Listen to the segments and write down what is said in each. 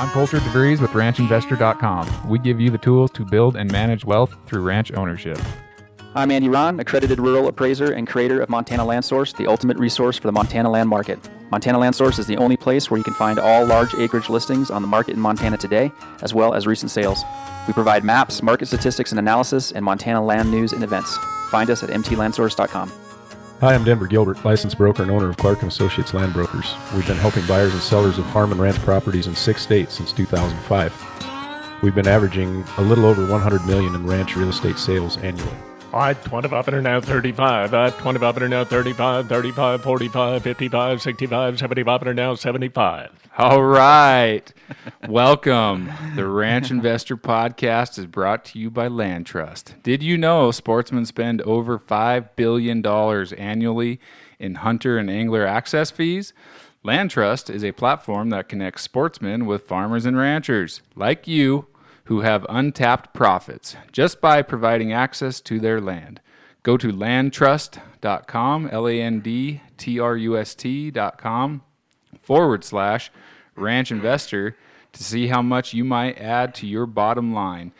I'm Coulter DeVries with RanchInvestor.com. We give you the tools to build and manage wealth through ranch ownership. I'm Andy Ron, accredited rural appraiser and creator of Montana Land Source, the ultimate resource for the Montana land market. Montana Land Source is the only place where you can find all large acreage listings on the market in Montana today, as well as recent sales. We provide maps, market statistics and analysis, and Montana land news and events. Find us at mtlandsource.com. Hi, I'm Denver Gilbert, licensed broker and owner of Clark & Associates Land Brokers. We've been helping buyers and sellers of farm and ranch properties in six states since 2005. We've been averaging a little over 100 million in ranch real estate sales annually. I 25 and now 35. I 25 and now 35, 35, 45, 55, 65, 75 and now 75. All right. Welcome. The Ranch Investor Podcast is brought to you by Land Trust. Did you know sportsmen spend over $5 billion annually in hunter and angler access fees? Land Trust is a platform that connects sportsmen with farmers and ranchers like you who have untapped profits just by providing access to their land. Go to landtrust.com, L A N D T R U S T.com forward slash ranch investor to see how much you might add to your bottom line.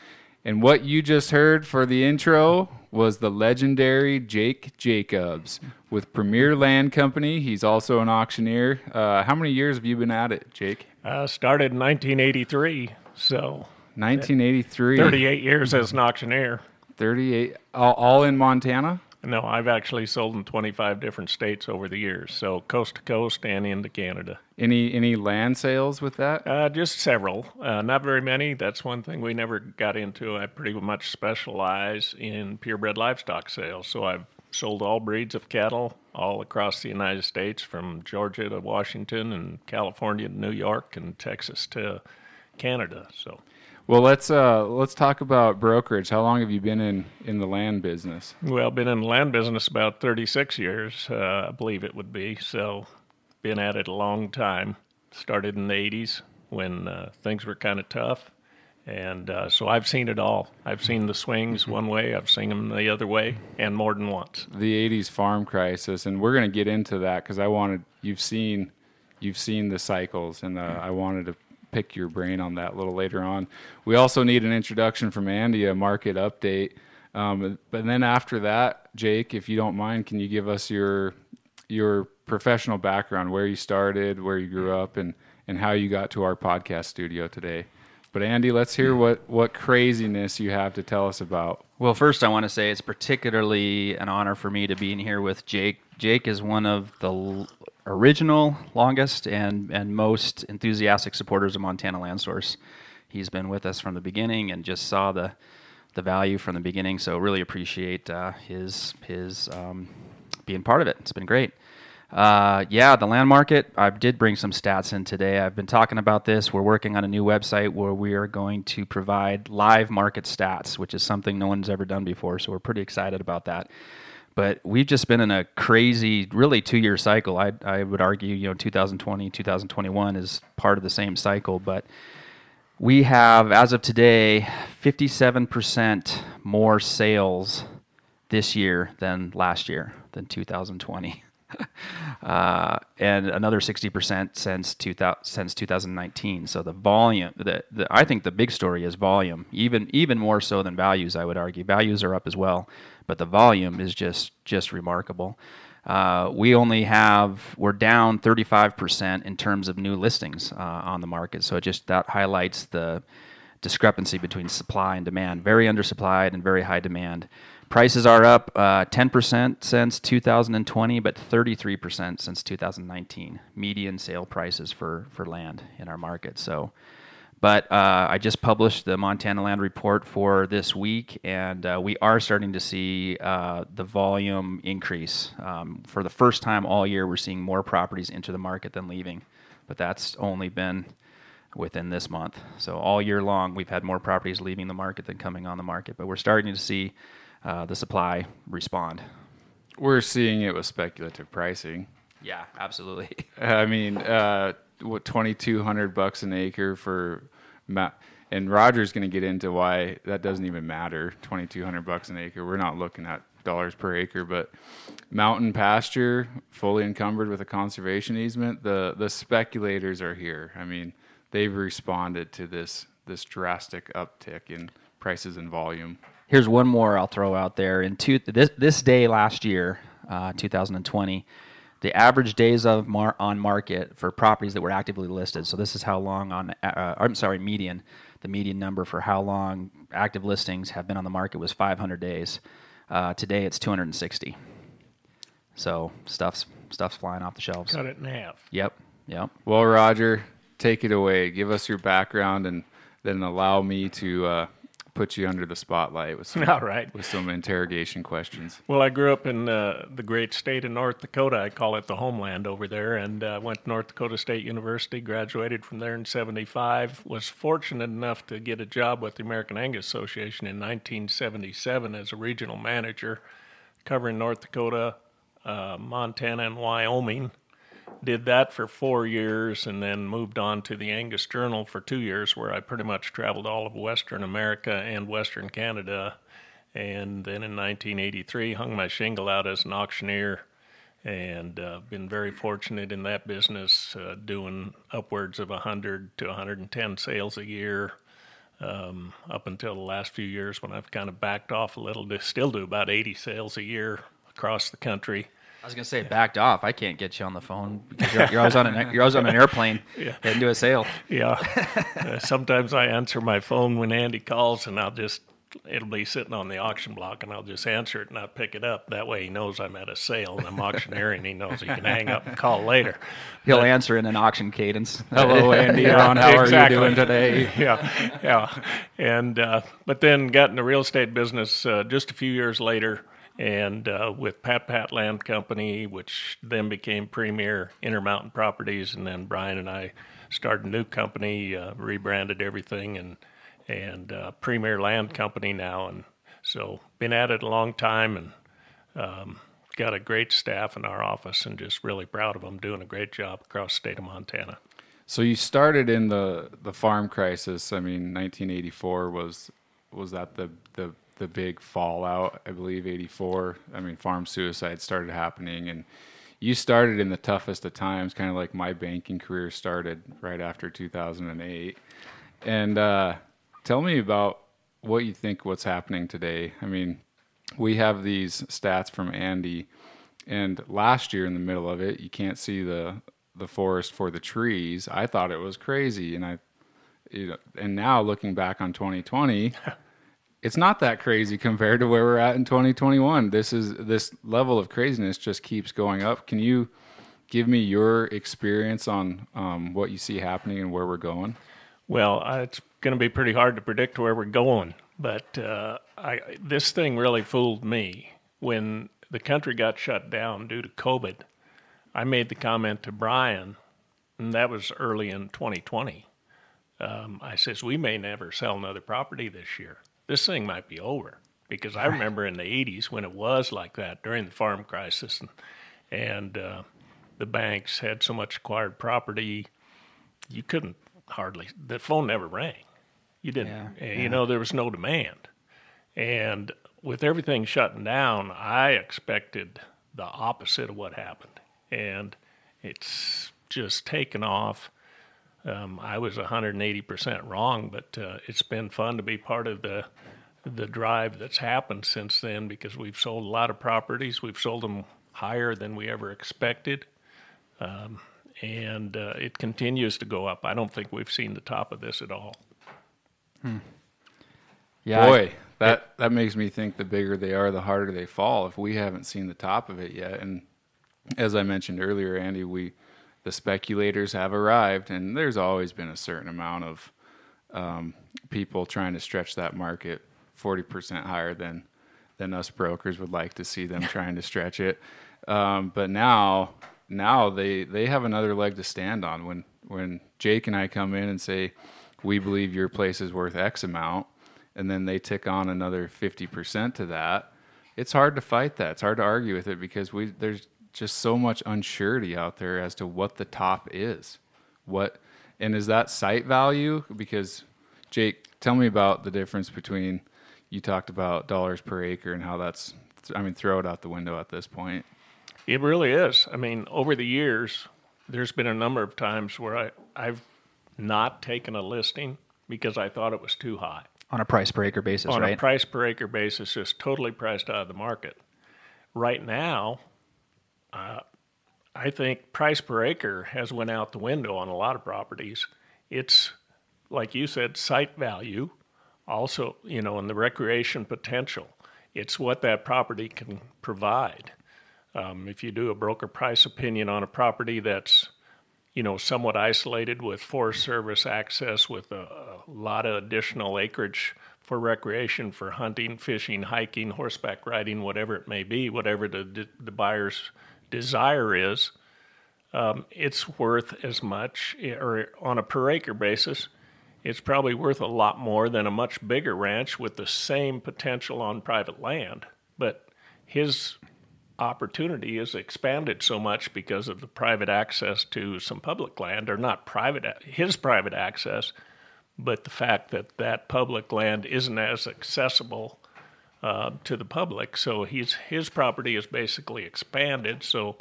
And what you just heard for the intro was the legendary Jake Jacobs with Premier Land Company. He's also an auctioneer. Uh, how many years have you been at it, Jake? Uh, started in 1983, so 1983. 38 years as an auctioneer. 38. All, all in Montana? No, I've actually sold in 25 different states over the years, so coast to coast and into Canada. Any any land sales with that? Uh, just several, uh, not very many. That's one thing we never got into. I pretty much specialize in purebred livestock sales, so I've sold all breeds of cattle all across the United States, from Georgia to Washington, and California to New York, and Texas to Canada. So. Well, let's uh, let's talk about brokerage. How long have you been in, in the land business? Well, been in the land business about 36 years, uh, I believe it would be. So, been at it a long time. Started in the 80s when uh, things were kind of tough, and uh, so I've seen it all. I've seen the swings one way, I've seen them the other way, and more than once. The 80s farm crisis, and we're going to get into that because I wanted you've seen you've seen the cycles, and uh, I wanted to pick your brain on that a little later on. We also need an introduction from Andy, a market update. Um, but then after that, Jake, if you don't mind, can you give us your your professional background, where you started, where you grew up, and and how you got to our podcast studio today? But Andy, let's hear what what craziness you have to tell us about. Well, first, I want to say it's particularly an honor for me to be in here with Jake. Jake is one of the original, longest, and, and most enthusiastic supporters of Montana Land Source. He's been with us from the beginning and just saw the the value from the beginning. So really appreciate uh, his his um, being part of it. It's been great. Uh, yeah, the land market. I did bring some stats in today. I've been talking about this. We're working on a new website where we are going to provide live market stats, which is something no one's ever done before. So we're pretty excited about that but we've just been in a crazy, really two year cycle. I, I would argue, you know, 2020, 2021 is part of the same cycle, but we have, as of today, 57% more sales this year than last year, than 2020. uh, and another 60% since 2000, since 2019. So the volume, the, the, I think the big story is volume, even even more so than values. I would argue values are up as well, but the volume is just just remarkable. Uh, we only have we're down 35% in terms of new listings uh, on the market. So it just that highlights the discrepancy between supply and demand. Very undersupplied and very high demand. Prices are up uh, 10% since 2020, but 33% since 2019. Median sale prices for for land in our market. So but uh, I just published the Montana Land Report for this week, and uh, we are starting to see uh, the volume increase. Um, for the first time all year, we're seeing more properties enter the market than leaving, but that's only been within this month. So all year long, we've had more properties leaving the market than coming on the market, but we're starting to see uh, the supply respond. We're seeing it with speculative pricing. Yeah, absolutely. I mean, uh, what twenty two hundred bucks an acre for, ma- and Roger's going to get into why that doesn't even matter. Twenty two hundred bucks an acre. We're not looking at dollars per acre, but mountain pasture, fully encumbered with a conservation easement. The the speculators are here. I mean, they've responded to this this drastic uptick in prices and volume. Here's one more I'll throw out there. In two, this this day last year, uh, 2020, the average days of mar- on market for properties that were actively listed. So this is how long on. Uh, I'm sorry, median. The median number for how long active listings have been on the market was 500 days. Uh, today it's 260. So stuff's stuff's flying off the shelves. Cut it in half. Yep. Yep. Well, Roger, take it away. Give us your background, and then allow me to uh, put you under the spotlight with some All right. with some interrogation questions. Well, I grew up in uh, the great state of North Dakota. I call it the homeland over there, and uh, went to North Dakota State University. Graduated from there in '75. Was fortunate enough to get a job with the American Angus Association in 1977 as a regional manager, covering North Dakota, uh, Montana, and Wyoming. Did that for four years, and then moved on to the Angus Journal for two years, where I pretty much traveled all of Western America and Western Canada. And then in 1983 hung my shingle out as an auctioneer and uh, been very fortunate in that business uh, doing upwards of 100 to 110 sales a year um, up until the last few years when i've kind of backed off a little to still do about 80 sales a year across the country I was gonna say backed off. I can't get you on the phone because you're, you're always on an you're always on an airplane Yeah. heading to a sale. yeah uh, sometimes i answer my phone when andy calls and i'll just it'll be sitting on the auction block and i'll just answer it and i'll pick it up that way he knows i'm at a sale and i'm auctioneering he knows he can hang up and call later He'll answer in an auction cadence. Hello, Andy. Ron, how exactly. are you doing today? yeah, yeah. And uh, but then got in the real estate business uh, just a few years later, and uh, with Pat Pat Land Company, which then became Premier Intermountain Properties, and then Brian and I started a new company, uh, rebranded everything, and and uh, Premier Land Company now, and so been at it a long time, and um, got a great staff in our office, and just really proud of them doing a great job across the state of Montana. So you started in the the farm crisis. I mean, 1984 was was that the the big fallout? I believe 84. I mean, farm suicide started happening, and you started in the toughest of times, kind of like my banking career started right after 2008. And uh, tell me about what you think what's happening today. I mean, we have these stats from Andy, and last year in the middle of it, you can't see the the forest for the trees. I thought it was crazy, and I, you know, and now looking back on 2020, it's not that crazy compared to where we're at in 2021. This is this level of craziness just keeps going up. Can you give me your experience on um, what you see happening and where we're going? Well, uh, it's going to be pretty hard to predict where we're going, but uh, I, this thing really fooled me. When the country got shut down due to COVID, I made the comment to Brian, and that was early in 2020. Um, I says, We may never sell another property this year. This thing might be over. Because I remember in the 80s when it was like that during the farm crisis, and, and uh, the banks had so much acquired property, you couldn't hardly the phone never rang. You didn't Yeah, eh, you know there was no demand. And with everything shutting down i expected the opposite of what happened. And it's just taken off um, i was 180% wrong but uh, it's been fun to be part of the the drive that's happened since then because we've sold a lot of properties we've sold them higher than we ever expected and uh, it continues to go up. I don't think we've seen the top of this at all. Yeah, I- Boy, that that makes me think the bigger they are, the harder they fall. If we haven't seen the top of it yet, and as I mentioned earlier, Andy, we the speculators have arrived, and there's always been a certain amount of um, people trying to stretch that market forty percent higher than than us brokers would like to see them trying to stretch it. Um, but now, now they they have another leg to stand on. When when Jake and I come in and say we believe your place is worth X amount, and then they tick on another fifty percent to that, it's hard to fight that. It's hard to argue with it because we there's just so much unsurety out there as to what the top is. What and is that site value? Because Jake, tell me about the difference between you talked about dollars per acre and how that's I mean throw it out the window at this point. It really is. I mean, over the years, there's been a number of times where I, I've not taken a listing because I thought it was too high. On a price per acre basis, On right? a price per acre basis, just totally priced out of the market. Right now, uh, I think price per acre has went out the window on a lot of properties. It's like you said, site value, also you know, and the recreation potential. It's what that property can provide. Um, if you do a broker price opinion on a property that's you know somewhat isolated with Forest Service access, with a, a lot of additional acreage for recreation, for hunting, fishing, hiking, horseback riding, whatever it may be, whatever the the buyer's desire is, um, it's worth as much, or on a per acre basis, it's probably worth a lot more than a much bigger ranch with the same potential on private land. But his opportunity is expanded so much because of the private access to some public land, or not private, his private access, but the fact that that public land isn't as accessible uh, to the public. So he's his property is basically expanded. So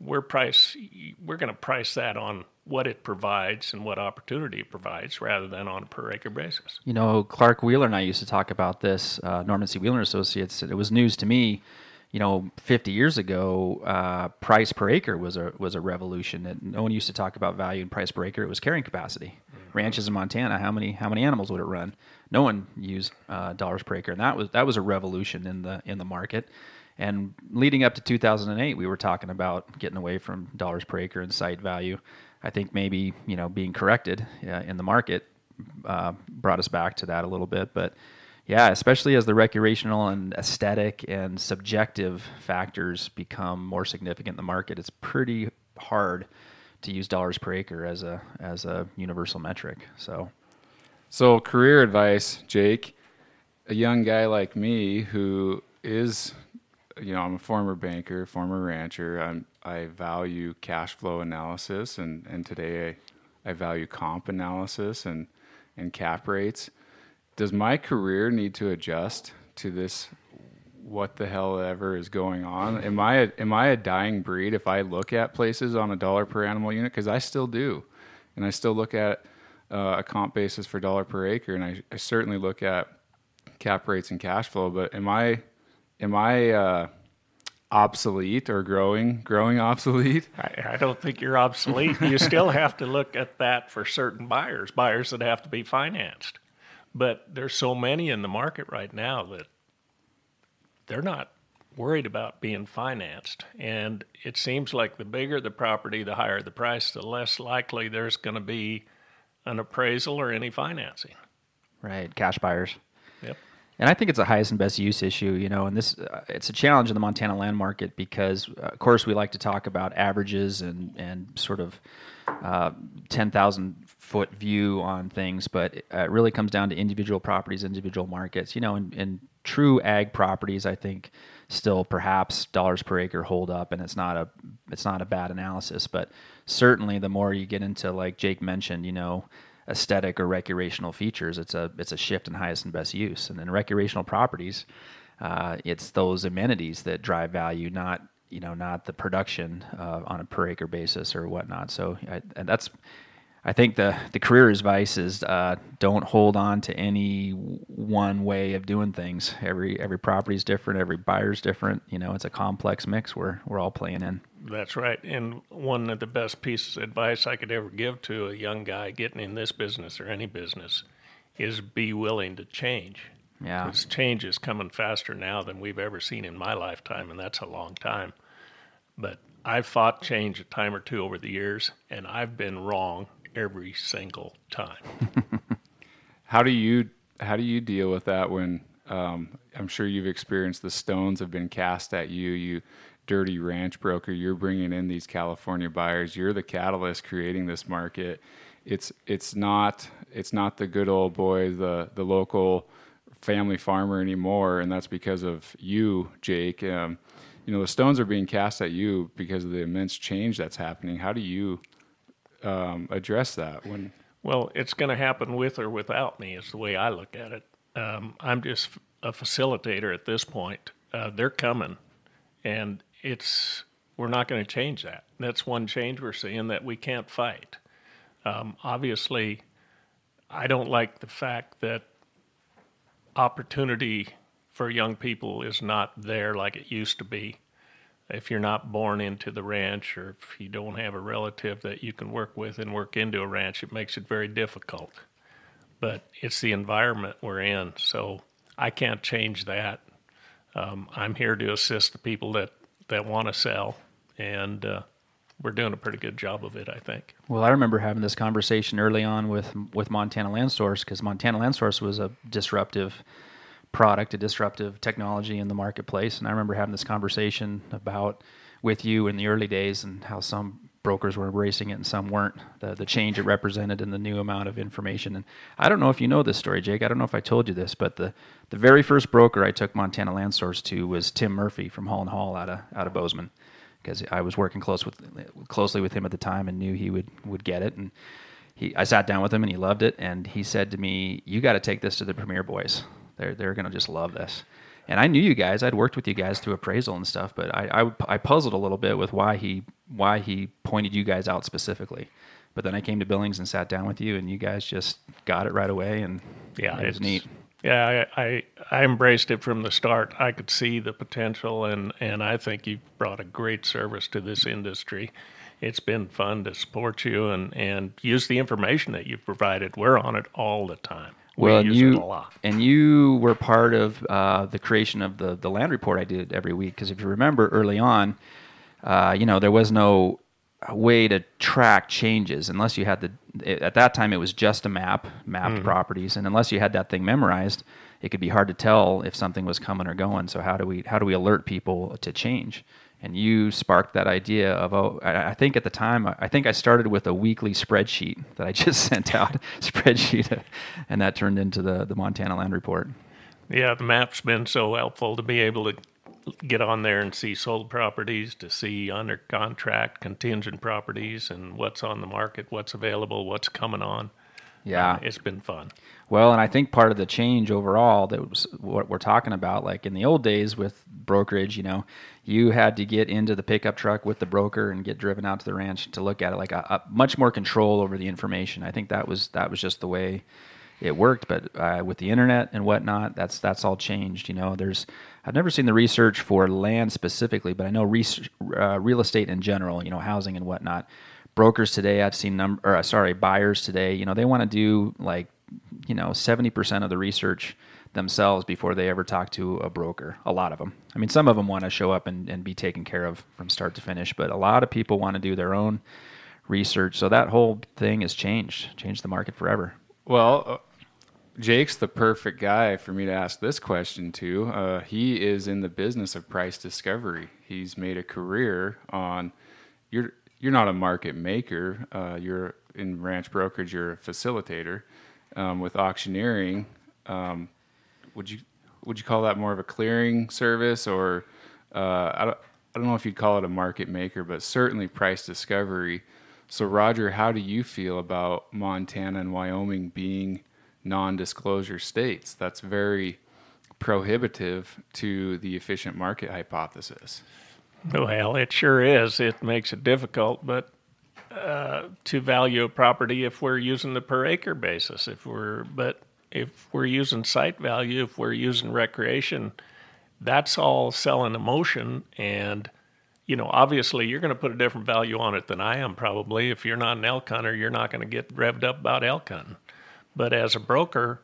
we're price we're going to price that on what it provides and what opportunity it provides rather than on a per acre basis. You know, Clark Wheeler and I used to talk about this, uh, Norman C. Wheeler Associates. It was news to me. You know, 50 years ago, uh, price per acre was a was a revolution. And no one used to talk about value and price per acre. It was carrying capacity. Mm-hmm. Ranches in Montana, how many how many animals would it run? No one used uh, dollars per acre, and that was that was a revolution in the in the market. And leading up to 2008, we were talking about getting away from dollars per acre and site value. I think maybe you know being corrected uh, in the market uh, brought us back to that a little bit. But yeah, especially as the recreational and aesthetic and subjective factors become more significant in the market, it's pretty hard to use dollars per acre as a as a universal metric. So, so career advice, Jake. A young guy like me who is you know, I'm a former banker, former rancher. I'm, I value cash flow analysis, and, and today I, I value comp analysis and, and cap rates. Does my career need to adjust to this? What the hell ever is going on? Am I a, am I a dying breed if I look at places on a dollar per animal unit? Because I still do, and I still look at uh, a comp basis for dollar per acre, and I, I certainly look at cap rates and cash flow. But am I am I uh, obsolete or growing growing obsolete? I, I, don't think you're obsolete. you still have to look at that for certain buyers, buyers that have to be financed. But there's so many in the market right now that they're not worried about being financed. And it seems like the bigger the property, the higher the price, the less likely there's going to be an appraisal or any financing. Right, cash buyers. Yep. And I think it's a highest and best use issue, you know, and this uh, it's a challenge in the Montana land market because, uh, of course, we like to talk about averages and and sort of uh, ten thousand foot view on things, but it, uh, it really comes down to individual properties, individual markets. You know, in, in true ag properties, I think still perhaps dollars per acre hold up, and it's not a it's not a bad analysis, but certainly the more you get into like Jake mentioned, you know aesthetic or recreational features. It's a it's a shift in highest and best use. And in recreational properties, uh, it's those amenities that drive value, not you know not the production uh, on a per acre basis or whatnot. So I, and that's I think the the career advice is uh, don't hold on to any one way of doing things. Every every property is different. Every buyer's different. You know, it's a complex mix. We're we're all playing in. That's right. And one of the best pieces of advice I could ever give to a young guy getting in this business or any business is be willing to change. Yeah. Because change is coming faster now than we've ever seen in my lifetime, and that's a long time. But I've fought change a time or two over the years, and I've been wrong every single time. how do you how do you deal with that when um, I'm sure you've experienced the stones have been cast at you. You dirty ranch broker. You're bringing in these California buyers. You're the catalyst creating this market. It's it's not it's not the good old boy, the the local family farmer anymore, and that's because of you, Jake. Um, you know the stones are being cast at you because of the immense change that's happening. How do you um, address that when? Well, it's going to happen with or without me. Is the way I look at it. Um, I'm just a facilitator at this point. Uh, they're coming, and it's we're not going to change that. That's one change we're seeing that we can't fight. Um, obviously, I don't like the fact that opportunity for young people is not there like it used to be. If you're not born into the ranch or if you don't have a relative that you can work with and work into a ranch, it makes it very difficult. But it's the environment we're in, so I can't change that. Um, I'm here to assist the people that, that want to sell, and uh, we're doing a pretty good job of it, I think. Well, I remember having this conversation early on with with Montana Land Source because Montana Land Source was a disruptive product, a disruptive technology in the marketplace, and I remember having this conversation about with you in the early days and how some brokers were embracing it and some weren't. The the change it represented and the new amount of information. And I don't know if you know this story, Jake. I don't know if I told you this, but the the very first broker I took Montana Land Source to was Tim Murphy from Hall and Hall out of out of Bozeman because I was working close with closely with him at the time and knew he would would get it. And he, I sat down with him and he loved it. And he said to me, "You got to take this to the Premier Boys. They're they're gonna just love this." And I knew you guys. I'd worked with you guys through appraisal and stuff, but I, I, I puzzled a little bit with why he why he pointed you guys out specifically. But then I came to Billings and sat down with you, and you guys just got it right away, and Yeah, it was neat. Yeah, I, I I embraced it from the start. I could see the potential, and and I think you've brought a great service to this industry. It's been fun to support you and and use the information that you've provided. We're on it all the time. Well, we and use you it a lot. and you were part of uh, the creation of the the land report I did every week because if you remember early on, uh, you know there was no way to track changes unless you had the at that time it was just a map mapped properties and unless you had that thing memorized it could be hard to tell if something was coming or going. So how do we how do we alert people to change and you sparked that idea of oh I, think at the time I think I started with a weekly spreadsheet that I just sent out spreadsheet and that turned into the the Montana land report Yeah, the map's been so helpful to be able to get on there and see sold properties, to see under contract contingent properties, and what's on the market, what's available, what's coming on. yeah Uh, it's been fun. Well, and I think part of the change overall that was what we're talking about, like in the old days with brokerage, you know, you had to get into the pickup truck with the broker and get driven out to the ranch to look at it, like a, a much more control over the information. I think that was that was just the way it worked. But uh, with the internet and whatnot, that's that's all changed. You know, there's I've never seen the research for land specifically, but I know research, uh, real estate in general, you know, housing and whatnot. Brokers today, I've seen number, or uh, sorry, buyers today. You know, they want to do like you know 70% of the research themselves before they ever talk to a broker a lot of them i mean some of them want to show up and, and be taken care of from start to finish but a lot of people want to do their own research so that whole thing has changed changed the market forever Well, uh, Jake's the perfect guy for me to ask this question to. Uh, he is in the business of price discovery. He's made a career on. You're you're not a market maker. Uh, you're in ranch brokerage. You're a facilitator. Um, with auctioneering, um, would you would you call that more of a clearing service or uh, I don't I don't know if you'd call it a market maker, but certainly price discovery. So, Roger, how do you feel about Montana and Wyoming being non-disclosure states? That's very prohibitive to the efficient market hypothesis. Well, it sure is. It makes it difficult, but uh, to value a property if we're using the per acre basis, if we're but if we're using site value, if we're using recreation, that's all selling emotion and you know, obviously you're going to put a different value on it than I am probably. If you're not an elk hunter, you're not going to get revved up about elk hunting. But as a broker,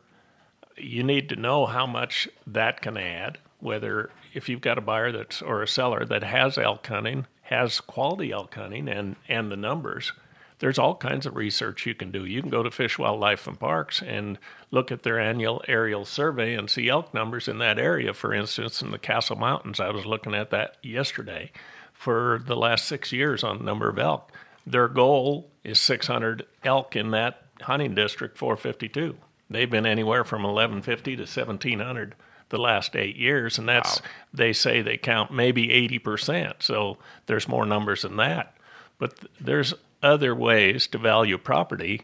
you need to know how much that can add. Whether if you've got a buyer that's or a seller that has elk hunting, has quality elk hunting, and and the numbers, there's all kinds of research you can do. You can go to Fish, Wildlife, and Parks and look at their annual aerial survey and see elk numbers in that area. For instance, in the Castle Mountains, I was looking at that yesterday for the last six years on the number of elk. Their goal is 600 elk in that hunting district, 452. They've been anywhere from 1150 to 1700 the last eight years, and that's they say they count maybe 80%. So there's more numbers than that. But there's other ways to value property,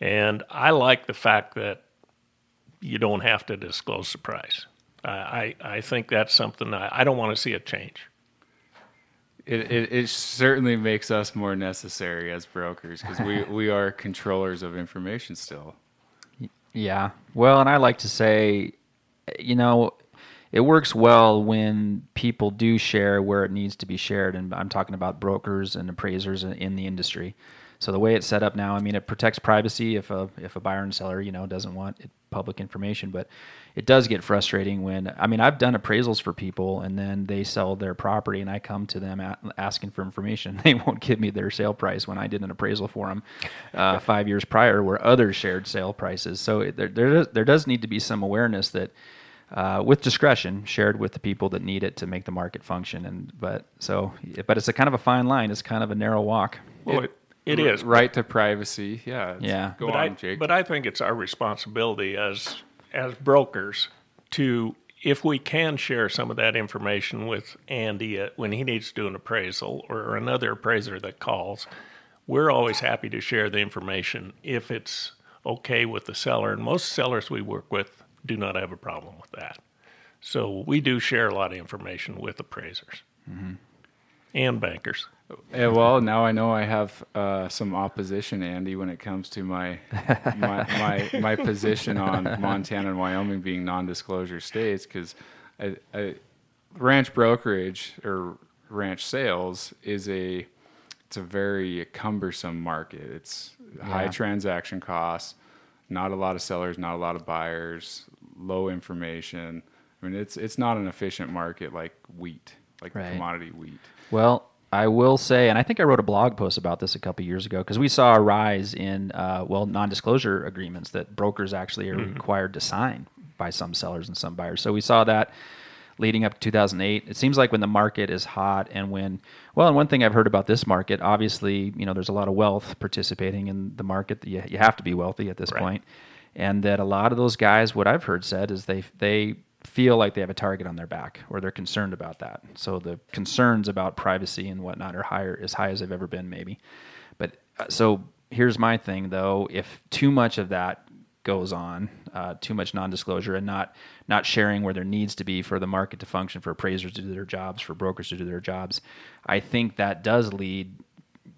and I like the fact that you don't have to disclose the price. I, I, I think that's something I, I don't want to see it change. It, it, it certainly makes us more necessary as brokers because we, we are controllers of information still. Yeah. Well, and I like to say, you know, it works well when people do share where it needs to be shared. And I'm talking about brokers and appraisers in the industry. So the way it's set up now, I mean, it protects privacy if a if a buyer and seller, you know, doesn't want it, public information, but it does get frustrating when I mean, I've done appraisals for people and then they sell their property and I come to them asking for information. They won't give me their sale price when I did an appraisal for them uh, five years prior, where others shared sale prices. So there there there does need to be some awareness that. Uh, with discretion, shared with the people that need it to make the market function, and but so, but it's a kind of a fine line. It's kind of a narrow walk. Well, it, it is right to privacy. Yeah. Yeah. Go but on, I, Jake. But I think it's our responsibility as as brokers to, if we can share some of that information with Andy uh, when he needs to do an appraisal or another appraiser that calls, we're always happy to share the information if it's okay with the seller. And most sellers we work with do not have a problem with that. So we do share a lot of information with appraisers mm-hmm. and bankers. Yeah, well, now I know I have uh, some opposition, Andy, when it comes to my my, my, my position on Montana and Wyoming being non-disclosure states, because ranch brokerage or ranch sales is a it's a very cumbersome market. It's yeah. high transaction costs, not a lot of sellers, not a lot of buyers, low information. I mean, it's it's not an efficient market like wheat, like right. commodity wheat. Well, I will say, and I think I wrote a blog post about this a couple years ago because we saw a rise in uh, well non-disclosure agreements that brokers actually are mm-hmm. required to sign by some sellers and some buyers. So we saw that leading up to 2008. It seems like when the market is hot and when well, and one thing I've heard about this market, obviously, you know, there's a lot of wealth participating in the market. You, you have to be wealthy at this right. point, and that a lot of those guys, what I've heard said is they they feel like they have a target on their back or they're concerned about that. So the concerns about privacy and whatnot are higher as high as they've ever been, maybe. But uh, so here's my thing though: if too much of that goes on, uh, too much non-disclosure, and not not sharing where there needs to be for the market to function, for appraisers to do their jobs, for brokers to do their jobs, I think that does lead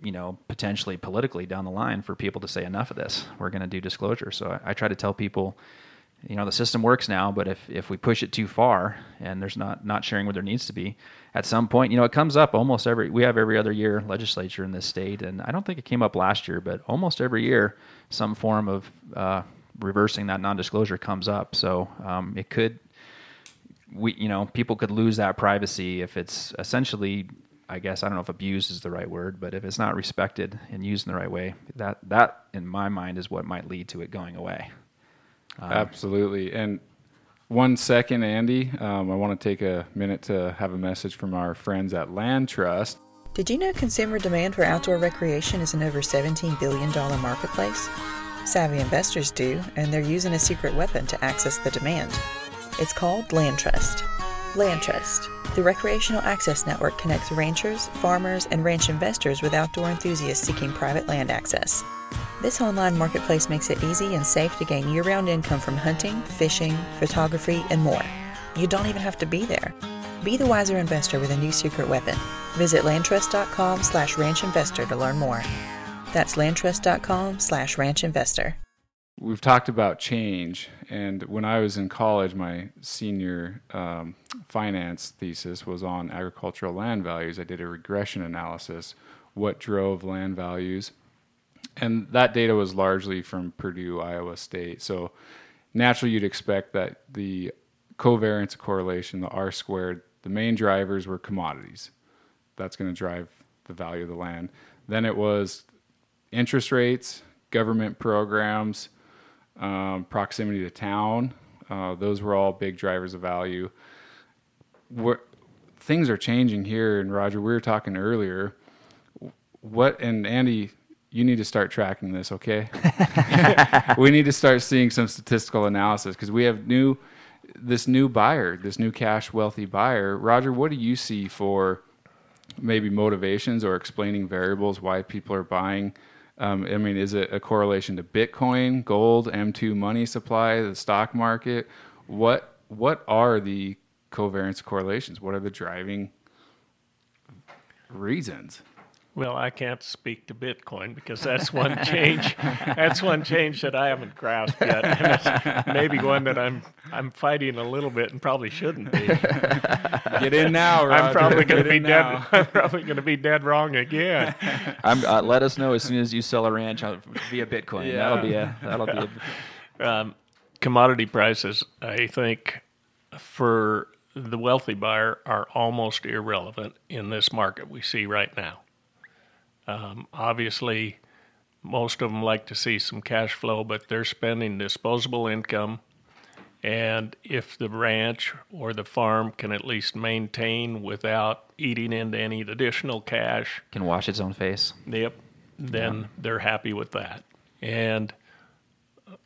you know, potentially politically down the line for people to say enough of this. We're going to do disclosure. So I, I, try to tell people, you know the system works now but if, if we push it too far and there's not not sharing what there needs to be at some point you know it comes up almost every we have every other year legislature in this state and i don't think it came up last year but almost every year some form of uh, reversing that non-disclosure comes up so um, it could we you know people could lose that privacy if it's essentially I guess I don't know if abused is the right word, but if it's not respected and used in the right way, that that in my mind is what might lead to it going away. Um, Absolutely. And one second, Andy, um, I want to take a minute to have a message from our friends at Land Trust. Did you know consumer demand for outdoor recreation is an over $17 billion marketplace? Savvy investors do, and they're using a secret weapon to access the demand. It's called Land Trust. Land Trust, the recreational access network connects ranchers, farmers, and ranch investors with outdoor enthusiasts seeking private land access. This online marketplace makes it easy and safe to gain year-round income from hunting, fishing, photography, and more. You don't even have to be there. Be the wiser investor with a new secret weapon. Visit landtrust.com slash ranchinvestor to learn more. That's landtrust.com slash ranchinvestor. We've talked about change, and when I was in college, my senior um, finance thesis was on agricultural land values. I did a regression analysis, what drove land values – and that data was largely from Purdue, Iowa State. So naturally, you'd expect that the covariance correlation, the R squared, the main drivers were commodities. That's going to drive the value of the land. Then it was interest rates, government programs, um, proximity to town. Uh, those were all big drivers of value. We're, things are changing here, and Roger, we were talking earlier. What and Andy you need to start tracking this, okay? we need to start seeing some statistical analysis because we have new this new buyer, this new cash wealthy buyer. Roger, what do you see for maybe motivations or explaining variables why people are buying? Um, I mean, is it a correlation to Bitcoin, gold, M2 money supply, the stock market? What what are the covariance correlations? What are the driving reasons. Well, I can't speak to Bitcoin because that's one change. that's one change that I haven't grasped yet, and it's maybe one that I'm I'm fighting a little bit and probably shouldn't be. Get in now, Roger. I'm probably going to be dead. now. I'm probably going to be dead wrong again. I'm, uh, let us know as soon as you sell a ranch uh, via Bitcoin. Yeah. That'll be a that'll be a, um, commodity prices, I think, for the wealthy buyer are almost irrelevant in this market we see right now. Um, obviously, most of them like to see some cash flow, but they're spending disposable income. And if the ranch or the farm can at least maintain without eating into any additional cash, can wash its own face. Yep. Then they're happy with that. And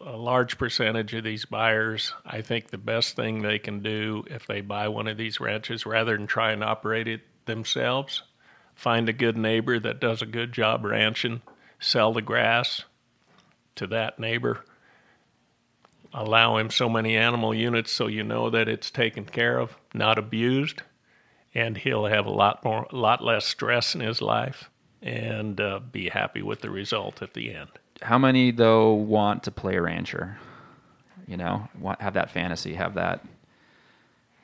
a large percentage of these buyers, I think the best thing they can do if they buy one of these ranches, rather than try and operate it themselves, find a good neighbor that does a good job ranching, sell the grass to that neighbor, allow him so many animal units so you know that it's taken care of, not abused, and he'll have a lot more, a lot less stress in his life, and uh, be happy with the result at the end. How many though want to play a rancher? You know, want have that fantasy, have that.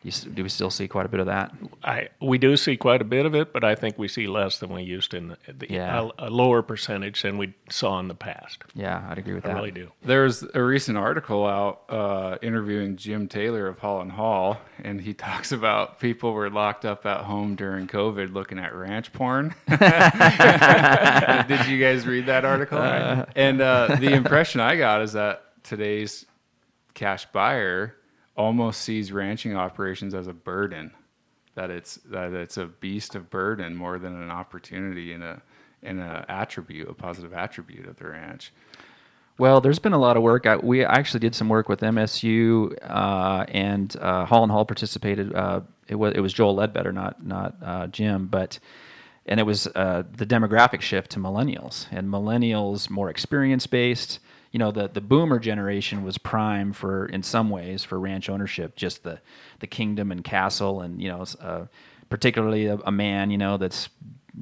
Do, you, do we still see quite a bit of that? I we do see quite a bit of it, but I think we see less than we used in the, the Yeah. a, a lower percentage than we saw in the past. Yeah, I'd agree with I that. I really do. There's a recent article out uh, interviewing Jim Taylor of Hall and Hall, and he talks about people were locked up at home during COVID looking at ranch porn. Did you guys read that article? and uh, the impression I got is that today's cash buyer almost sees ranching operations as a burden. That it's that it's a beast of burden more than an opportunity and a and a attribute, a positive attribute of the ranch. Well, there's been a lot of work. I, we actually did some work with MSU, uh, and uh, Hall and Hall participated. Uh, it was it was Joel Ledbetter, not not uh, Jim, but and it was uh, the demographic shift to millennials and millennials more experience based. You know, the the boomer generation was prime for in some ways for ranch ownership, just the the kingdom and castle, and you know, uh, particularly a, a man you know that's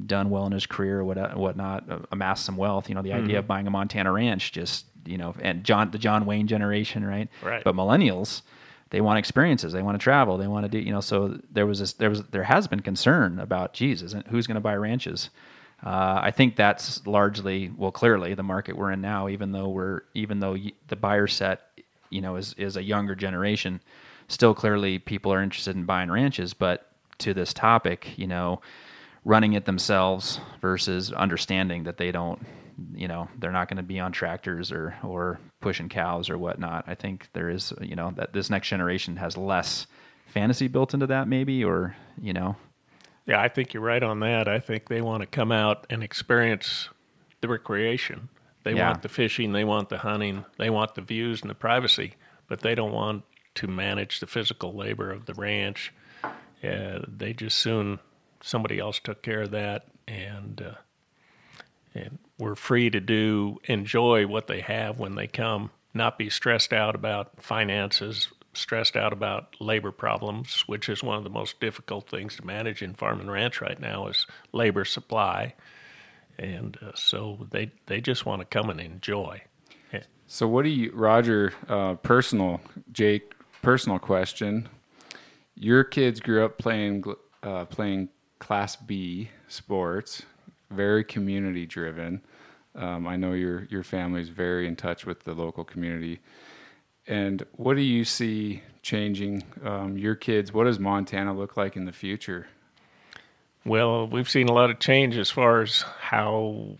done well in his career or what whatnot, uh, amassed some wealth. You know, the idea of buying a Montana ranch just you know, and John the John Wayne generation, right? Right. But millennials, they want experiences, they want to travel, they want to do you know. So there was this, there was there has been concern about, geez, isn't who's going to buy ranches? Uh, I think that's largely, well, clearly the market we're in now. Even though we're, even though the buyer set, you know, is is a younger generation, still clearly people are interested in buying ranches. But to this topic, you know, running it themselves versus understanding that they don't, you know, they're not going to be on tractors or or pushing cows or whatnot. I think there is, you know, that this next generation has less fantasy built into that, maybe, or you know, Yeah, I think you're right on that. I think they want to come out and experience the recreation. They Yeah. want the fishing, they want the hunting, they want the views and the privacy, but they don't want to manage the physical labor of the ranch. Uh, they just soon somebody else took care of that, and uh, and we're free to do enjoy what they have when they come, not be stressed out about finances, stressed out about labor problems, which is one of the most difficult things to manage in farm and ranch right now is labor supply, and uh, so they they just want to come and enjoy. Yeah. So, what do you, Roger? Uh, personal, Jake. Personal question. Your kids grew up playing uh, playing Class B sports, very community driven. Um, I know your your family's very in touch with the local community. And what do you see changing um, your kids? What does Montana look like in the future? Well, we've seen a lot of change as far as how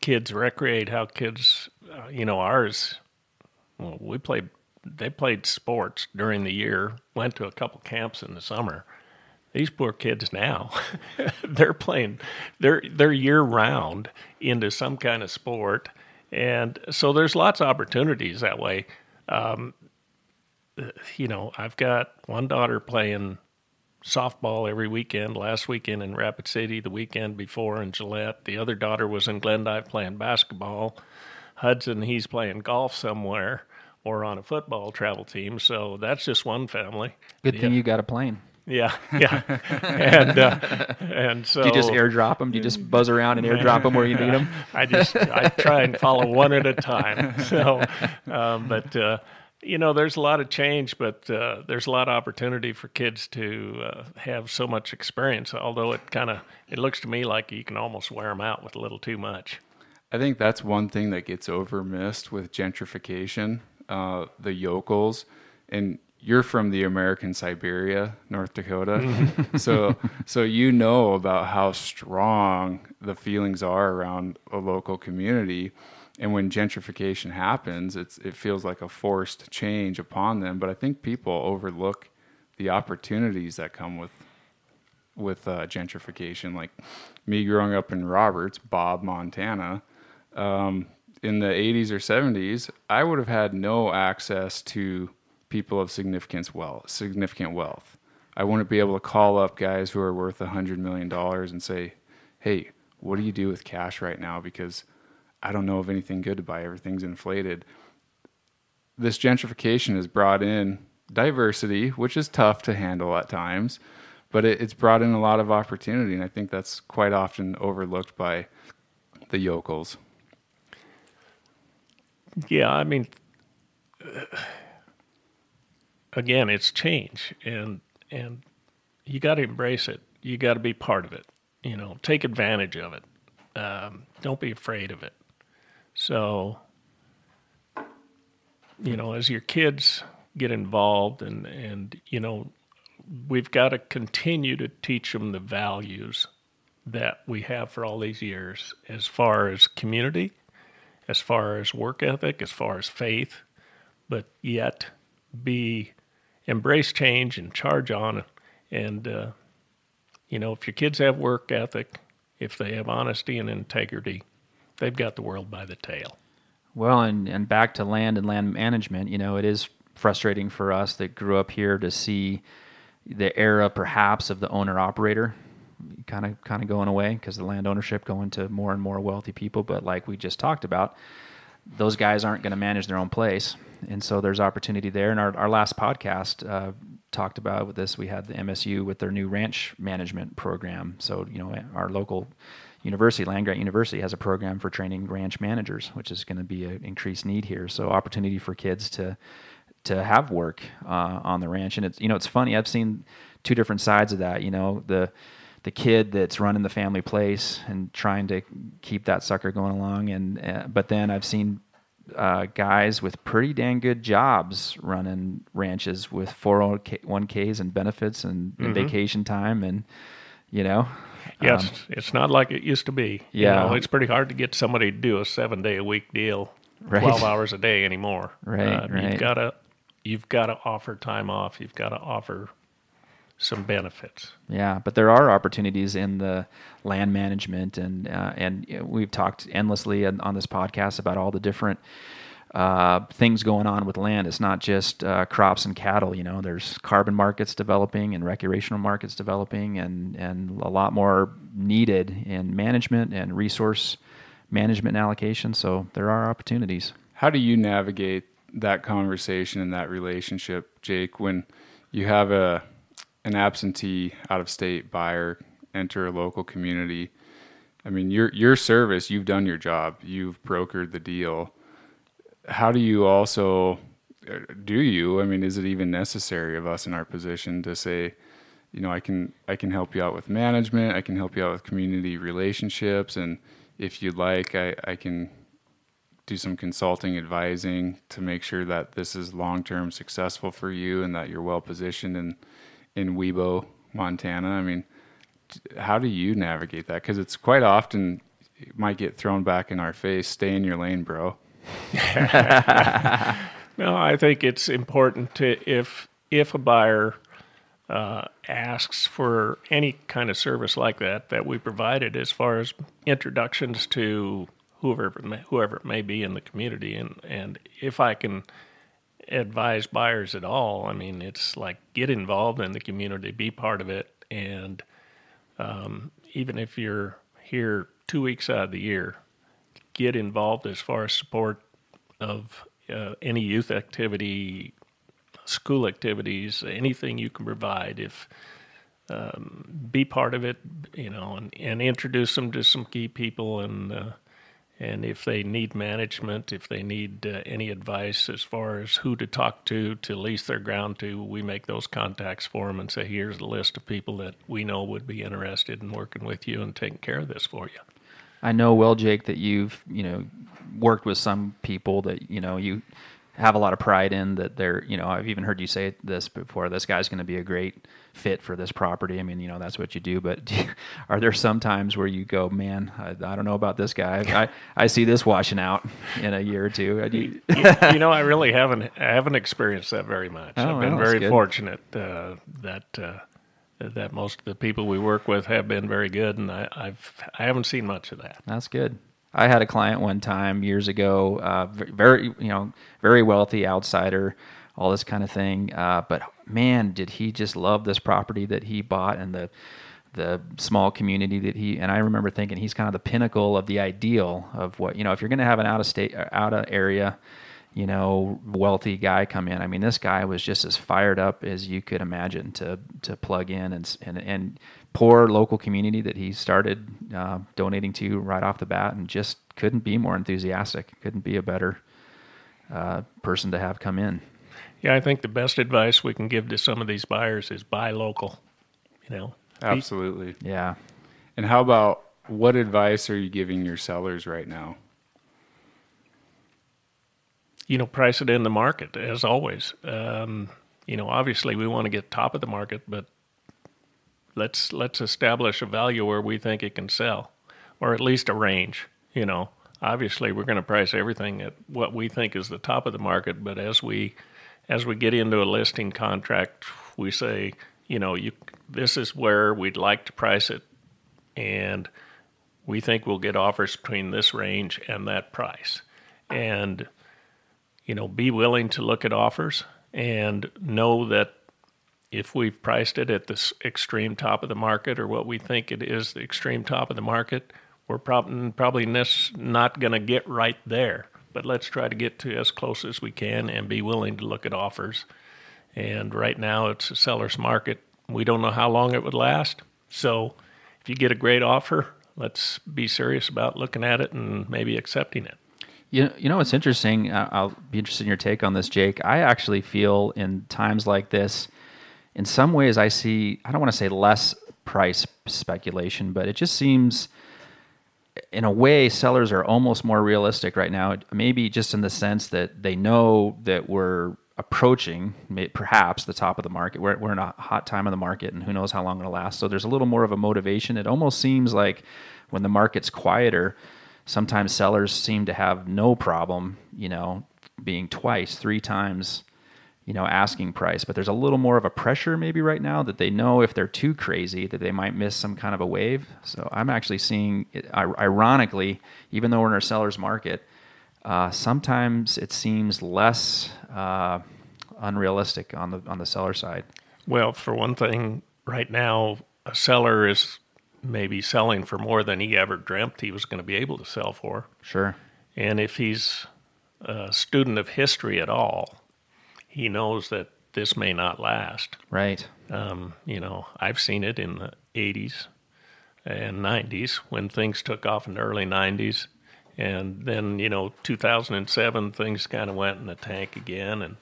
kids recreate, how kids, uh, you know, ours. Well, we played. They played sports during the year. Went to a couple camps in the summer. These poor kids now, they're playing. They're they're year round into some kind of sport, and so there's lots of opportunities that way. Um, you know, I've got one daughter playing softball every weekend. Last weekend in Rapid City, the weekend before in Gillette. The other daughter was in Glendive playing basketball. Hudson, he's playing golf somewhere or on a football travel team. So that's just one family. good Yeah. thing you got a plane. Yeah, yeah, and uh, and so Do you just airdrop them? Do you just buzz around and airdrop them where you need them? I just I try and follow one at a time. So, um, but uh, you know, there's a lot of change, but uh, there's a lot of opportunity for kids to uh, have so much experience. Although it kind of it looks to me like you can almost wear them out with a little too much. I think that's one thing that gets over missed with gentrification. Uh, the yokels, and you're from the American Siberia, North Dakota, so so you know about how strong the feelings are around a local community. And when gentrification happens, it's it feels like a forced change upon them. But I think people overlook the opportunities that come with with uh, gentrification. Like me growing up in Roberts, Bob, Montana, um, in the 80s or 70s, I would have had no access to people of significance wealth, significant wealth. I wouldn't be able to call up guys who are worth $100 million and say, hey, what do you do with cash right now? Because I don't know of anything good to buy. Everything's inflated. This gentrification has brought in diversity, which is tough to handle at times, but it, it's brought in a lot of opportunity. And I think that's quite often overlooked by the yokels. Yeah, I mean, again, it's change, and and you got to embrace it. You got to be part of it. You know, take advantage of it. Um, don't be afraid of it. So, you know, as your kids get involved, and and you know, we've got to continue to teach them the values that we have for all these years, as far as community as far as work ethic, as far as faith, but yet be embrace change and charge on. And uh, you know, if your kids have work ethic, if they have honesty and integrity, they've got the world by the tail. Well, and, and back to land and land management, you know, it is frustrating for us that grew up here to see the era perhaps of the owner operator kind of kind of going away because the land ownership going to more and more wealthy people. But like we just talked about, those guys aren't going to manage their own place, and so there's opportunity there. And our, our last podcast uh, talked about with this. We had the MSU with their new ranch management program. So you know our local university, Land Grant University, has a program for training ranch managers, which is going to be an increased need here. So opportunity for kids to to have work uh, on the ranch. And it's you know it's funny. I've seen two different sides of that. You know the the kid that's running the family place and trying to keep that sucker going along. And uh, but then I've seen uh, guys with pretty dang good jobs running ranches with 401ks and benefits and, and mm-hmm. vacation time and you know yes um, it's not like it used to be yeah you know, it's pretty hard to get somebody to do a seven day a week deal right. 12 hours a day anymore right, uh, right. you've got to you've got to offer time off you've got to offer some benefits. Yeah, but there are opportunities in the land management, and uh, and we've talked endlessly on, on, this podcast about all the different uh, things going on with land. It's not just uh, crops and cattle. You know, there's carbon markets developing and recreational markets developing, and and a lot more needed in management and resource management and allocation. So there are opportunities. How do you navigate that conversation and that relationship, Jake, when you have a an absentee out of state buyer enter a local community, I mean, your your service, you've done your job, you've brokered the deal. How do you also do you? I mean, is it even necessary of us in our position to say, you know, I can I can help you out with management, I can help you out with community relationships, and if you'd like, I, I can do some consulting advising to make sure that this is long term successful for you and that you're well positioned and in Wibaux, Montana. I mean, how do you navigate that? Because it's quite often it might get thrown back in our face. Stay in your lane, bro. no, I think it's important to if if a buyer uh, asks for any kind of service like that that we provided as far as introductions to whoever whoever it may be in the community and and if I can advise buyers at all. I mean, it's like get involved in the community, be part of it, and um, even if you're here two weeks out of the year, get involved as far as support of uh, any youth activity, school activities, anything you can provide. If um, be part of it, you know, and, and introduce them to some key people and. Uh, and if they need management, if they need uh, any advice as far as who to talk to to lease their ground to, we make those contacts for them and say, here's a list of people that we know would be interested in working with you and taking care of this for you. I know well, Jake, that you've you know worked with some people that you know you have a lot of pride in that they're you know I've even heard you say this before. This guy's going to be a great fit for this property. I mean, you know that's what you do. But are there some times where you go, man, I, I don't know about this guy. I, I see this washing out in a year or two. You, you, you, know, I really haven't I haven't experienced that very much. Oh, I've been very fortunate uh, that. Uh, that most of the people we work with have been very good, and I, I've I haven't seen much of that. That's good. I had a client one time years ago, uh, very you know very wealthy outsider, all this kind of thing. Uh, but man, did he just love this property that he bought and the the small community that he and I remember thinking he's kind of the pinnacle of the ideal of what you know if you're going to have an out of state out of area you know, wealthy guy come in. I mean, this guy was just as fired up as you could imagine to to plug in and and, and poor local community that he started uh, donating to right off the bat, and just couldn't be more enthusiastic. Couldn't be a better uh, person to have come in. Yeah, I think the best advice we can give to some of these buyers is buy local. You know, absolutely. Yeah. And how about what advice are you giving your sellers right now? you know, price it in the market as always. Um, you know, obviously we want to get top of the market, but let's let's establish a value where we think it can sell, or at least a range. You know, obviously we're going to price everything at what we think is the top of the market, but as we as we get into a listing contract, we say, you know, you this is where we'd like to price it, and we think we'll get offers between this range and that price, and you know, be willing to look at offers and know that if we've priced it at the extreme top of the market or what we think it is the extreme top of the market, we're prob- probably not going to get right there. But let's try to get to as close as we can and be willing to look at offers. And right now it's a seller's market. We don't know how long it would last. So if you get a great offer, let's be serious about looking at it and maybe accepting it. You, you know what's interesting? I'll be interested in your take on this, Jake. I actually feel in times like this, in some ways, I see, I don't want to say less price speculation, but it just seems, in a way, sellers are almost more realistic right now. Maybe just in the sense that they know that we're approaching perhaps the top of the market. We're, we're in a hot time of the market, and who knows how long it'll last. So there's a little more of a motivation. It almost seems like when the market's quieter, sometimes sellers seem to have no problem, you know, being twice, three times, you know, asking price. But there's a little more of a pressure maybe right now that they know if they're too crazy that they might miss some kind of a wave. So I'm actually seeing, ironically, even though we're in a seller's market, uh, sometimes it seems less uh, unrealistic on the on the seller side. Well, for one thing, right now a seller is maybe selling for more than he ever dreamt he was going to be able to sell for. Sure. And if he's a student of history at all, he knows that this may not last. Right. Um, you know, I've seen it in the 80s and 90s when things took off in the early 90s. And then, you know, 2007, things kind of went in the tank again. And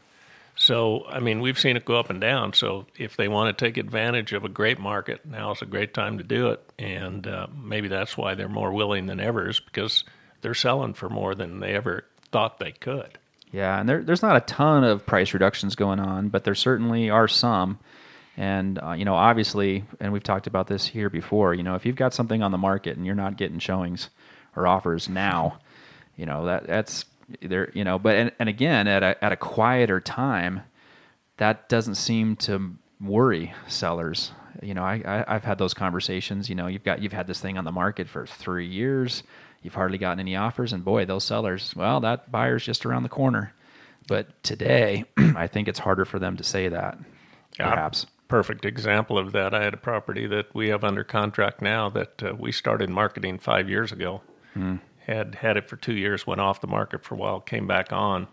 so, I mean, we've seen it go up and down. So, if they want to take advantage of a great market, now is a great time to do it. And uh, maybe that's why they're more willing than ever, is because they're selling for more than they ever thought they could. Yeah, and there, there's not a ton of price reductions going on, but there certainly are some. And uh, you know, obviously, and we've talked about this here before. You know, if you've got something on the market and you're not getting showings or offers now, you know that that's there you know but and, and again at a, at a quieter time that doesn't seem to worry sellers you know I, I have had those conversations you know you've got you've had this thing on the market for three years you've hardly gotten any offers and boy those sellers well that buyer's just around the corner. But today i think it's harder for them to say that perhaps. perfect example of that. I had a property that we have under contract now that uh, we started marketing five years ago. Mm had had it for two years, went off the market for a while, came back on,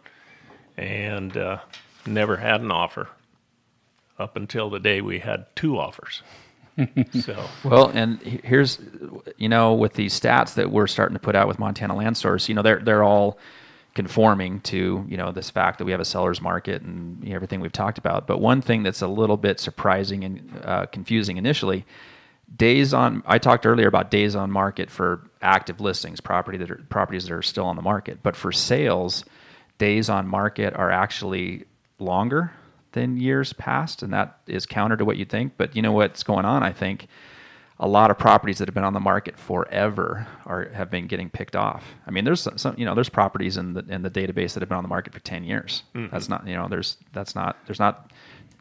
and uh, never had an offer up until the day we had two offers. so Well, and here's, you know, with these stats that we're starting to put out with Montana Land Source, you know, they're they're all conforming to you know this fact that we have a seller's market and everything we've talked about. But one thing that's a little bit surprising and uh, confusing initially, days on. I talked earlier about days on market for active listings, property that are, properties that are still on the market. But for sales, days on market are actually longer than years past, and that is counter to what you think. But you know what's going on? I think a lot of properties that have been on the market forever are have been getting picked off. I mean, there's some, some you know there's properties in the in the database that have been on the market for ten years. That's not you know there's that's not there's not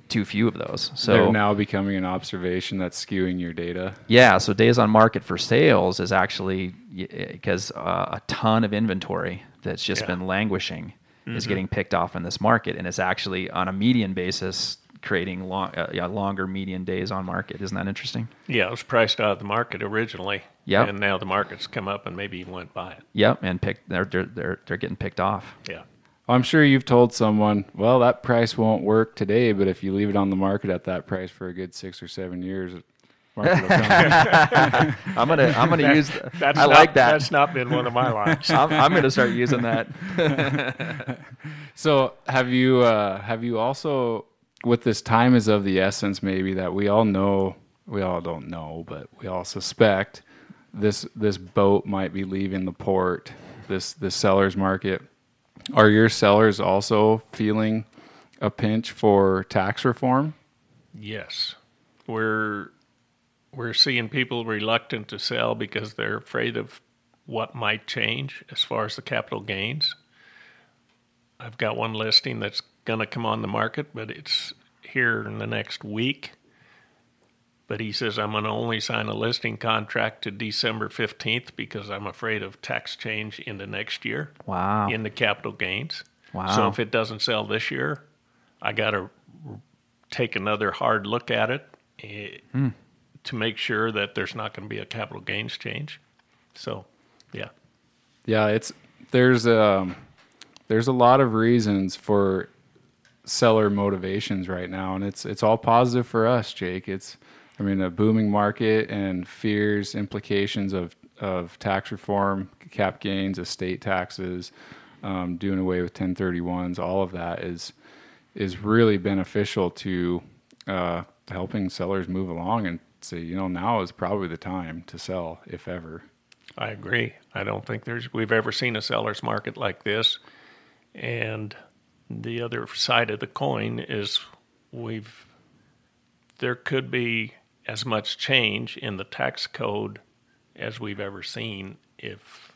too few of those. So They're now becoming an observation that's skewing your data. yeah, so days on market for sales is actually because uh, a ton of inventory that's just Yeah. been languishing is getting picked off in this market, and it's actually on a median basis creating long, uh, yeah, longer median days on market. Isn't that interesting? yeah, it was priced out of the market originally. Yep. And now the market's come up and maybe even went by it. Yep, and picked they're they're they're, they're getting picked off. Yeah. I'm sure you've told someone, well, that price won't work today, but if you leave it on the market at that price for a good six or seven years, market will come. I'm gonna I'm gonna use. That's I not, like that. That's not been one of my lines. I'm, I'm gonna start using that. So have you uh, have you also with this time is of the essence maybe that we all know we all don't know but we all suspect this this boat might be leaving the port this this sellers market are your sellers also feeling a pinch for tax reform Yes, we're we're seeing people reluctant to sell because they're afraid of what might change as far as the capital gains. I've got one listing that's going to come on the market, but it's here in the next week. But he says I'm going to only sign a listing contract to December 15th because I'm afraid of tax change into next year Wow. in the capital gains. Wow. So if it doesn't sell this year, I got to take another hard look at it eh, Hmm. To make sure that there's not going to be a capital gains change. So, yeah. Yeah, it's there's um there's a lot of reasons for seller motivations right now, and it's it's all positive for us, Jake. It's I mean a booming market and fears implications of of tax reform, cap gains, estate taxes, um, doing away with 1031s. All of that is is really beneficial to uh, helping sellers move along and say, you know, now is probably the time to sell, if ever. I agree. I don't think there's we've ever seen a seller's market like this. And the other side of the coin is we've there could be as much change in the tax code as we've ever seen if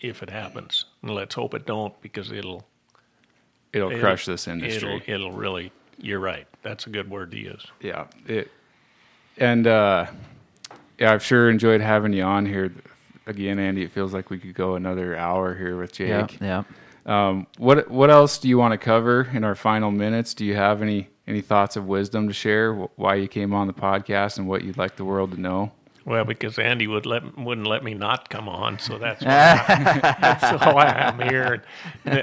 if it happens. And let's hope it don't because it'll It'll it'll- crush this industry. It'll, it'll really you're right. That's a good word to use. yeah it and uh yeah i've sure enjoyed having you on here again andy it feels like we could go another hour here with jake Yeah. Yeah. um what what else do you want to cover in our final minutes do you have any any thoughts of wisdom to share why you came on the podcast and what you'd like the world to know Well, because Andy would let wouldn't let me not come on, so that's why, that's why I'm here.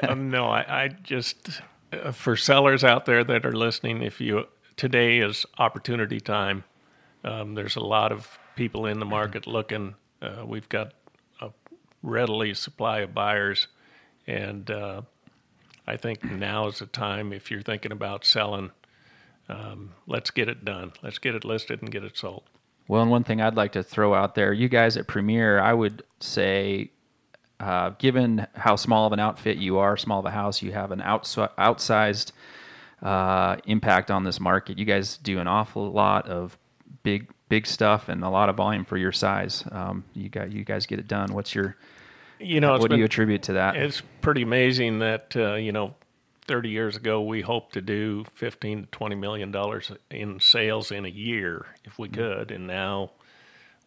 Um, No, I, I just uh, for sellers out there that are listening, if you today is opportunity time. Um, there's a lot of people in the market looking. Uh, we've got a readily supply of buyers, and uh, I think now is the time if you're thinking about selling. Um, let's get it done. Let's get it listed and get it sold. Well, and one thing I'd like to throw out there, you guys at Premier, I would say, uh, given how small of an outfit you are, small of a house, you have an outs- outsized uh, impact on this market. You guys do an awful lot of big, big stuff and a lot of volume for your size. Um, you got, you guys get it done. What's your, You know, what do you attribute to that? It's pretty amazing that uh, you know, 30 years ago we hoped to do 15 to 20 million dollars in sales in a year if we could, and now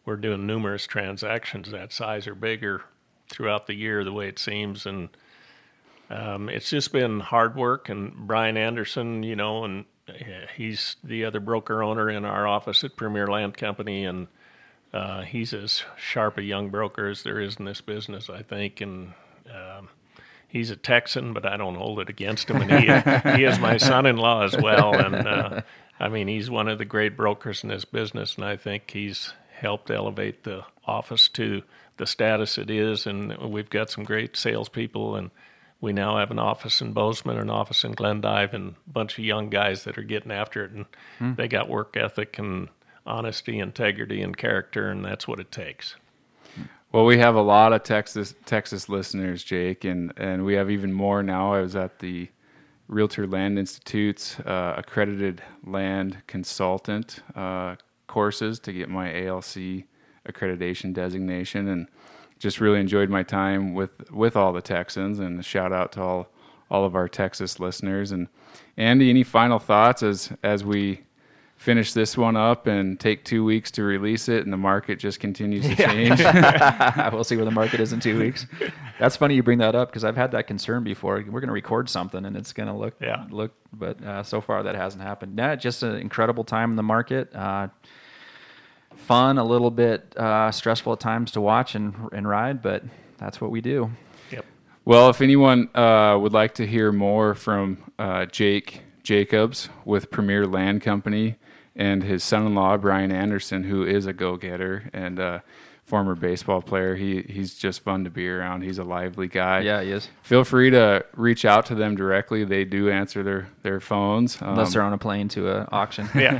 we're doing numerous transactions that size or bigger throughout the year, the way it seems, and um, it's just been hard work. And Brian Anderson, you know, and he's the other broker owner in our office at Premier Land Company, and uh, he's as sharp a young broker as there is in this business, I think, and um, he's a Texan, but I don't hold it against him. And he, he is my son-in-law as well. And uh, I mean, he's one of the great brokers in this business, and I think he's helped elevate the office to the status it is. And we've got some great salespeople, and we now have an office in Bozeman, an office in Glendive, and a bunch of young guys that are getting after it. And hmm. they got work ethic and honesty, integrity, and character, and that's what it takes. Well, we have a lot of Texas Texas listeners, Jake, and, and we have even more now. I was at the Realtor Land Institute's uh, accredited land consultant uh, courses to get my ALC accreditation designation, and just really enjoyed my time with with all the Texans. And a shout out to all all of our Texas listeners. And Andy, any final thoughts as as we finish this one up and take two weeks to release it, and the market just continues to change. we'll see where the market is in two weeks. That's funny you bring that up because I've had that concern before. We're going to record something and it's going to look yeah. look, but uh, so far that hasn't happened. Yeah, just an incredible time in the market. Uh, fun, a little bit uh, stressful at times to watch and and ride, but that's what we do. Yep. Well, if anyone uh, would like to hear more from uh, Jake Jacobs with Premier Land Company and his son-in-law Brian Anderson, who is a go-getter and a former baseball player. He he's just fun to be around. He's a lively guy. Yeah, he is. Feel free to reach out to them directly. They do answer their their phones unless um, they're on a plane to an auction. yeah,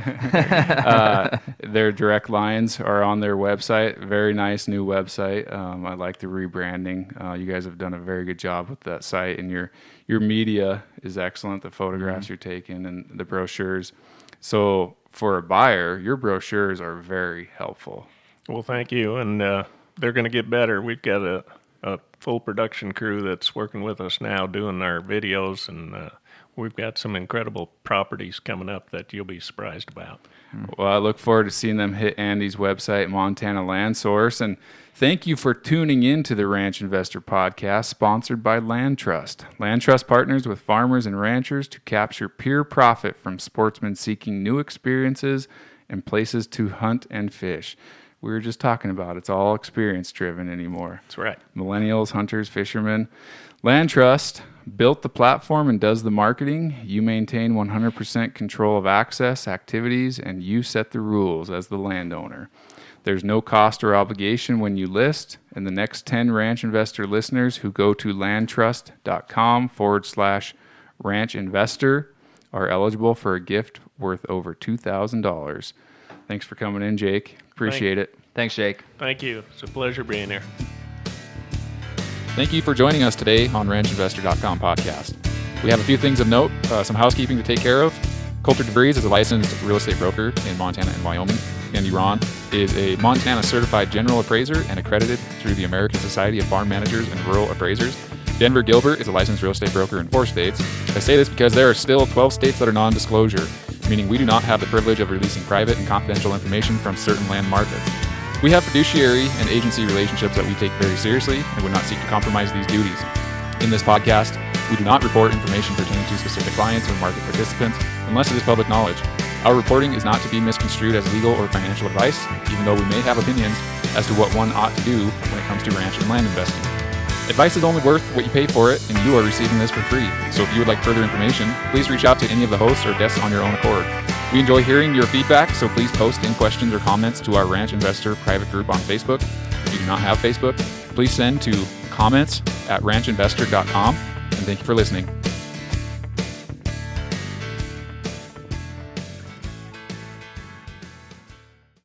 uh, their direct lines are on their website. Very nice new website. Um, I like the rebranding. Uh, you guys have done a very good job with that site, and your your media is excellent. The photographs mm-hmm. you're taking and the brochures. So for a buyer, your brochures are very helpful. Well, thank you, and uh, they're going to get better. We've got a, a, full production crew that's working with us now doing our videos, and uh, we've got some incredible properties coming up that you'll be surprised about. Well, I look forward to seeing them hit Andy's website, Montana Land Source, and Thank you for tuning in to the Ranch Investor Podcast, sponsored by Land Trust. Land Trust partners with farmers and ranchers to capture pure profit from sportsmen seeking new experiences and places to hunt and fish. We were just talking about it's all experience driven anymore. That's right. Millennials, hunters, fishermen. Land Trust built the platform and does the marketing. You maintain 100% control of access, activities, and you set the rules as the landowner. There's no cost or obligation when you list, and the next 10 ranch investor listeners who go to landtrust.com forward slash ranch investor are eligible for a gift worth over $2,000. Thanks for coming in, Jake. Appreciate Thank, it. Thanks, Jake. Thank you. It's a pleasure being here. Thank you for joining us today on ranchinvestor.com podcast. We have a few things of note, uh, some housekeeping to take care of. Coulter DeVries is a licensed real estate broker in Montana and Wyoming. Andy Ron is a Montana certified general appraiser and accredited through the American Society of Farm Managers and Rural Appraisers. Denver Gilbert is a licensed real estate broker in four states. I say this because there are still 12 states that are non disclosure, meaning we do not have the privilege of releasing private and confidential information from certain land markets. We have fiduciary and agency relationships that we take very seriously and would not seek to compromise these duties. In this podcast, we do not report information pertaining to specific clients or market participants unless it is public knowledge. Our reporting is not to be misconstrued as legal or financial advice, even though we may have opinions as to what one ought to do when it comes to ranch and land investing. Advice is only worth what you pay for it, and you are receiving this for free. So if you would like further information, please reach out to any of the hosts or guests on your own accord. We enjoy hearing your feedback, so please post in questions or comments to our Ranch Investor private group on Facebook. If you do not have Facebook, please send to comments at ranchinvestor.com, and thank you for listening.